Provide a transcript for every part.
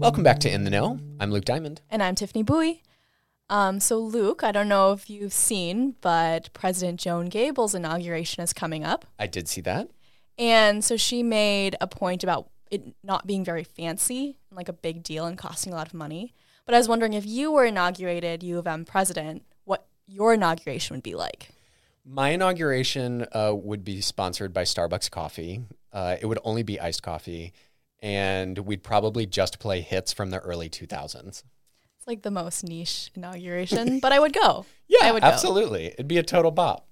Welcome back to In the Know. I'm Luke Diamond. And I'm Tiffany Bui. Um, so, Luke, I don't know if you've seen, but President Joan Gabel's inauguration is coming up. I did see that. And so she made a point about it not being very fancy, like a big deal and costing a lot of money. But I was wondering if you were inaugurated U of M president, what your inauguration would be like. My inauguration uh, would be sponsored by Starbucks Coffee. Uh, it would only be iced coffee, and we'd probably just play hits from the early 2000s. It's like the most niche inauguration, but I would go. Yeah, I would absolutely. Go. It'd be a total bop.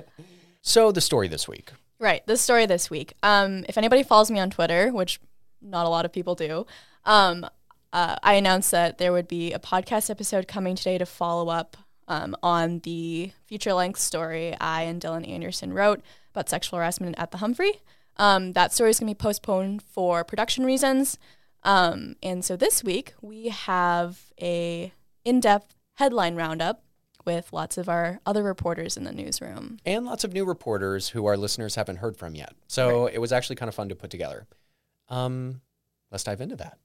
so, the story this week. Right, the story this week. Um, if anybody follows me on Twitter, which not a lot of people do, um, uh, I announced that there would be a podcast episode coming today to follow up um, on the feature length story I and Dylan Anderson wrote about sexual harassment at the Humphrey. Um, that story is going to be postponed for production reasons. Um, and so this week we have a in-depth headline roundup with lots of our other reporters in the newsroom. And lots of new reporters who our listeners haven't heard from yet. So right. it was actually kind of fun to put together. Um, let's dive into that.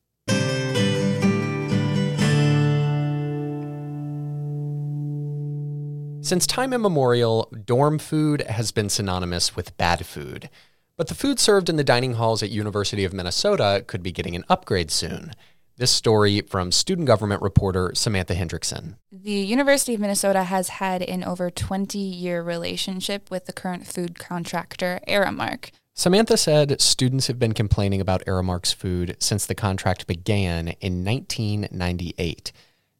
Since time immemorial, dorm food has been synonymous with bad food. But the food served in the dining halls at University of Minnesota could be getting an upgrade soon. This story from student government reporter Samantha Hendrickson. The University of Minnesota has had an over 20 year relationship with the current food contractor, Aramark. Samantha said students have been complaining about Aramark's food since the contract began in 1998.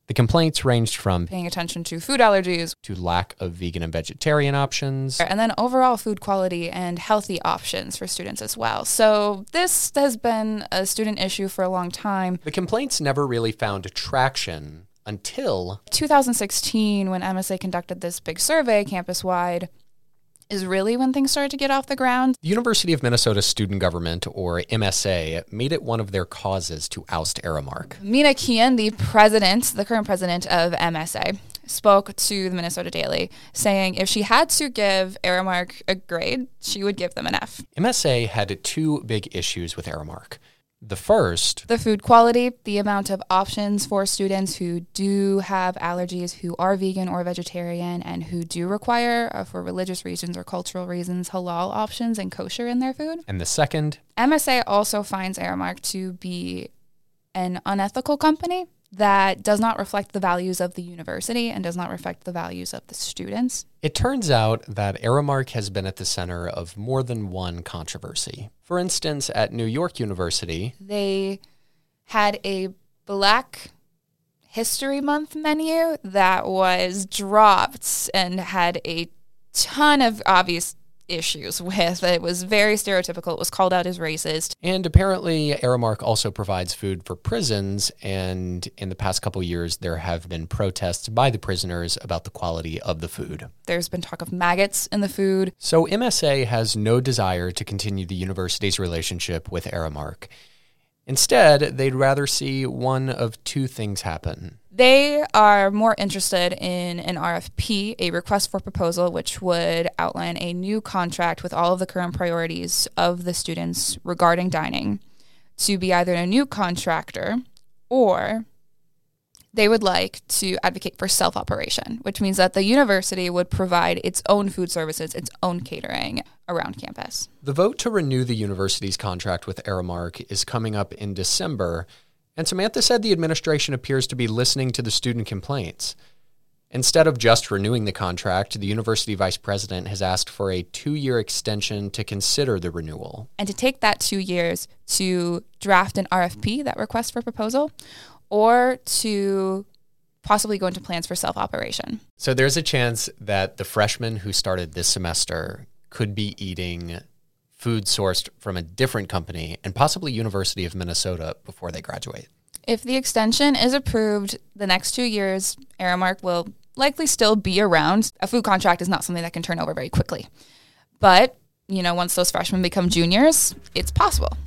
The complaints ranged from paying attention to food allergies, to lack of vegan and vegetarian options, and then overall food quality and healthy options for students as well. So, this has been a student issue for a long time. The complaints never really found traction until 2016 when MSA conducted this big survey campus wide is really when things started to get off the ground. The University of Minnesota Student Government, or MSA, made it one of their causes to oust Aramark. Mina Keehan, the president, the current president of MSA, spoke to the Minnesota Daily, saying if she had to give Aramark a grade, she would give them an F. MSA had two big issues with Aramark. The first, the food quality, the amount of options for students who do have allergies, who are vegan or vegetarian, and who do require, uh, for religious reasons or cultural reasons, halal options and kosher in their food. And the second, MSA also finds Aramark to be an unethical company that does not reflect the values of the university and does not reflect the values of the students. It turns out that Aramark has been at the center of more than one controversy. For instance, at New York University, they had a Black History Month menu that was dropped and had a ton of obvious issues with. It was very stereotypical. It was called out as racist. And apparently, Aramark also provides food for prisons. And in the past couple years, there have been protests by the prisoners about the quality of the food. There's been talk of maggots in the food. So MSA has no desire to continue the university's relationship with Aramark. Instead, they'd rather see one of two things happen. They are more interested in an RFP, a request for proposal, which would outline a new contract with all of the current priorities of the students regarding dining to be either a new contractor or they would like to advocate for self operation, which means that the university would provide its own food services, its own catering around campus. The vote to renew the university's contract with Aramark is coming up in December, and Samantha said the administration appears to be listening to the student complaints. Instead of just renewing the contract, the university vice president has asked for a two year extension to consider the renewal. And to take that two years to draft an RFP, that request for proposal, or to possibly go into plans for self operation. So there's a chance that the freshmen who started this semester could be eating food sourced from a different company and possibly University of Minnesota before they graduate. If the extension is approved, the next two years, Aramark will likely still be around. A food contract is not something that can turn over very quickly. But, you know, once those freshmen become juniors, it's possible.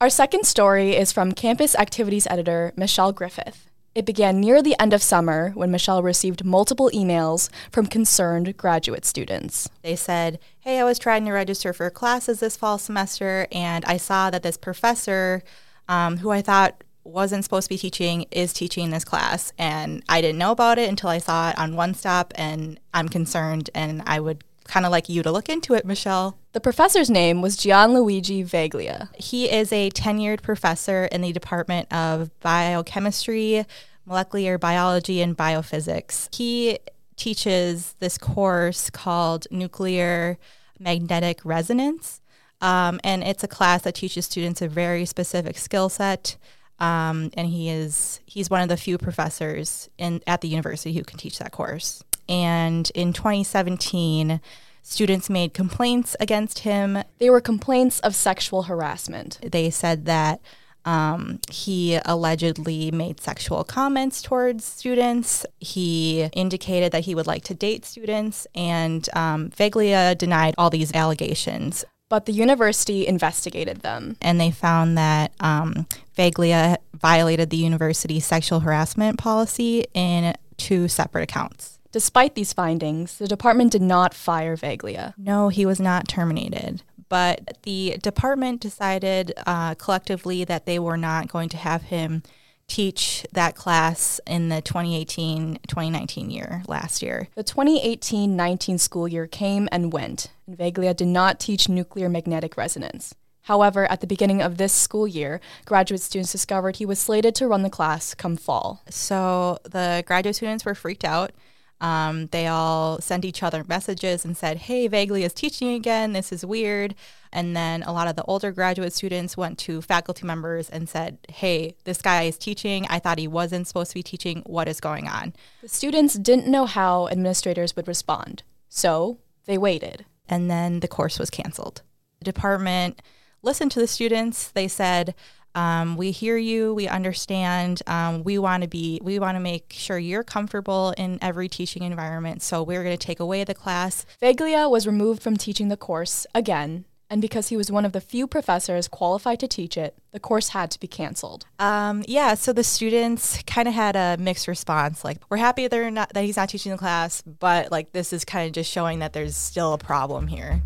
Our second story is from campus activities editor Michelle Griffith. It began near the end of summer when Michelle received multiple emails from concerned graduate students. They said, Hey, I was trying to register for classes this fall semester, and I saw that this professor, um, who I thought wasn't supposed to be teaching, is teaching this class. And I didn't know about it until I saw it on One Stop, and I'm concerned, and I would kind of like you to look into it, Michelle. The professor's name was Gianluigi Veglia. He is a tenured professor in the Department of Biochemistry, Molecular Biology, and Biophysics. He teaches this course called Nuclear Magnetic Resonance. Um, and it's a class that teaches students a very specific skill set. Um, and he is he's one of the few professors in at the university who can teach that course. And in 2017, students made complaints against him. They were complaints of sexual harassment. They said that um, he allegedly made sexual comments towards students. He indicated that he would like to date students, and um, Veglia denied all these allegations. But the university investigated them. And they found that um, Veglia violated the university's sexual harassment policy in two separate accounts. Despite these findings, the department did not fire Veglia. No, he was not terminated. But the department decided uh, collectively that they were not going to have him teach that class in the 2018 2019 year last year. The 2018 19 school year came and went, and Veglia did not teach nuclear magnetic resonance. However, at the beginning of this school year, graduate students discovered he was slated to run the class come fall. So the graduate students were freaked out. Um, they all sent each other messages and said, Hey, Veglia is teaching again. This is weird. And then a lot of the older graduate students went to faculty members and said, Hey, this guy is teaching. I thought he wasn't supposed to be teaching. What is going on? The students didn't know how administrators would respond. So they waited. And then the course was canceled. The department listened to the students. They said, um, we hear you. We understand. Um, we want to be. We want to make sure you're comfortable in every teaching environment. So we're going to take away the class. Veglia was removed from teaching the course again, and because he was one of the few professors qualified to teach it, the course had to be canceled. Um, yeah. So the students kind of had a mixed response. Like we're happy they're not that he's not teaching the class, but like this is kind of just showing that there's still a problem here.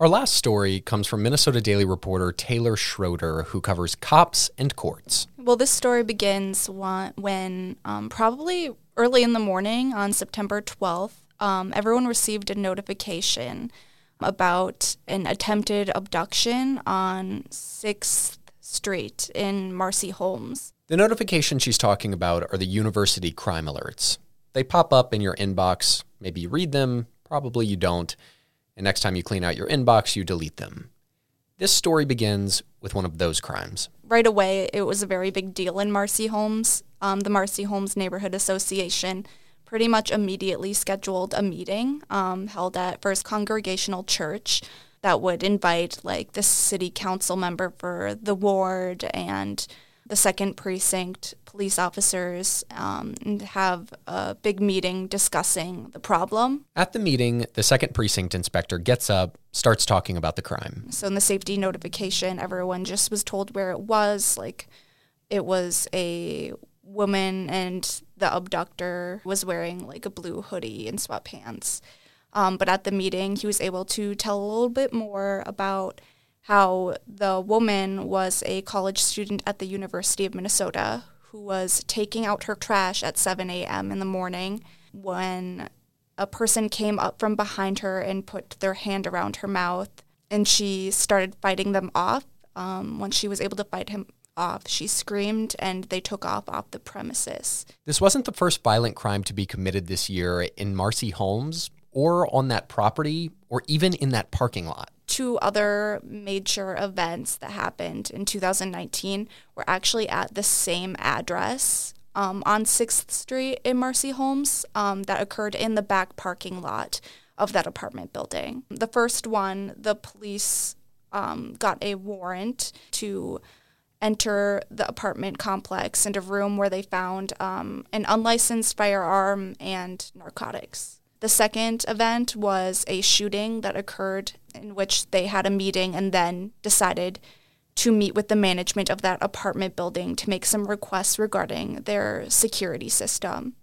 Our last story comes from Minnesota Daily reporter Taylor Schroeder, who covers cops and courts. Well, this story begins when, um, probably early in the morning on September 12th, um, everyone received a notification about an attempted abduction on 6th Street in Marcy Holmes. The notifications she's talking about are the university crime alerts. They pop up in your inbox. Maybe you read them, probably you don't and next time you clean out your inbox, you delete them. This story begins with one of those crimes. Right away, it was a very big deal in Marcy Holmes. Um, the Marcy Holmes Neighborhood Association pretty much immediately scheduled a meeting um, held at First Congregational Church that would invite like the city council member for the ward and the second precinct police officers um, and have a big meeting discussing the problem. At the meeting, the second precinct inspector gets up, starts talking about the crime. So in the safety notification, everyone just was told where it was. Like it was a woman and the abductor was wearing like a blue hoodie and sweatpants. Um, but at the meeting, he was able to tell a little bit more about how the woman was a college student at the University of Minnesota who was taking out her trash at 7 a.m. in the morning when a person came up from behind her and put their hand around her mouth and she started fighting them off. Um, when she was able to fight him off, she screamed and they took off off the premises. This wasn't the first violent crime to be committed this year in Marcy Holmes or on that property or even in that parking lot two other major events that happened in 2019 were actually at the same address um, on 6th Street in Marcy Holmes um, that occurred in the back parking lot of that apartment building. The first one, the police um, got a warrant to enter the apartment complex and a room where they found um, an unlicensed firearm and narcotics. The second event was a shooting that occurred in which they had a meeting and then decided to meet with the management of that apartment building to make some requests regarding their security system.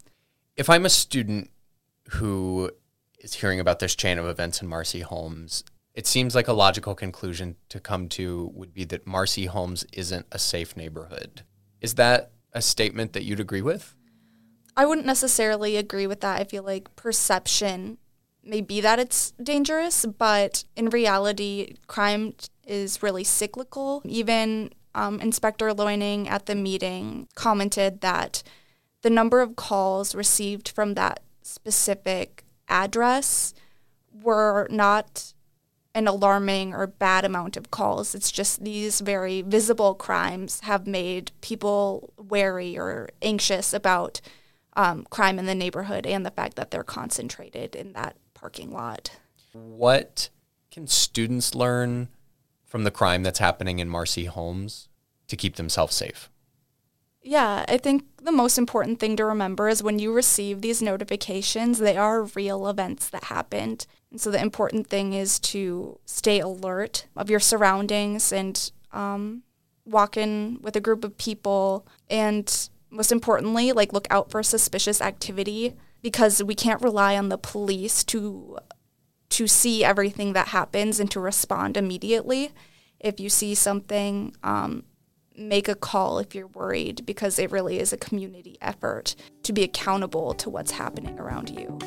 If I'm a student who is hearing about this chain of events in Marcy Holmes, it seems like a logical conclusion to come to would be that Marcy Holmes isn't a safe neighborhood. Is that a statement that you'd agree with? I wouldn't necessarily agree with that. I feel like perception may be that it's dangerous, but in reality, crime is really cyclical. Even um, Inspector Loining at the meeting commented that the number of calls received from that specific address were not an alarming or bad amount of calls. It's just these very visible crimes have made people wary or anxious about um, crime in the neighborhood and the fact that they're concentrated in that parking lot. What can students learn from the crime that's happening in Marcy Holmes to keep themselves safe? Yeah, I think the most important thing to remember is when you receive these notifications, they are real events that happened. And so the important thing is to stay alert of your surroundings and um, walk in with a group of people. And most importantly, like look out for suspicious activity because we can't rely on the police to to see everything that happens and to respond immediately. If you see something, um, make a call if you're worried because it really is a community effort to be accountable to what's happening around you.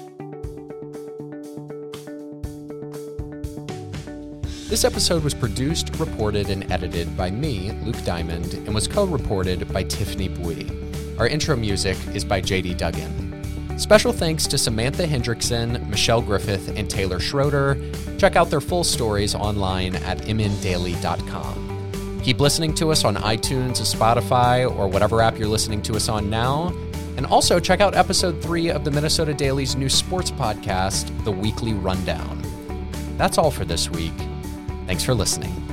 This episode was produced, reported, and edited by me, Luke Diamond, and was co reported by Tiffany Bui. Our intro music is by JD Duggan. Special thanks to Samantha Hendrickson, Michelle Griffith, and Taylor Schroeder. Check out their full stories online at mndaily.com. Keep listening to us on iTunes, Spotify, or whatever app you're listening to us on now. And also check out episode three of the Minnesota Daily's new sports podcast, The Weekly Rundown. That's all for this week. Thanks for listening.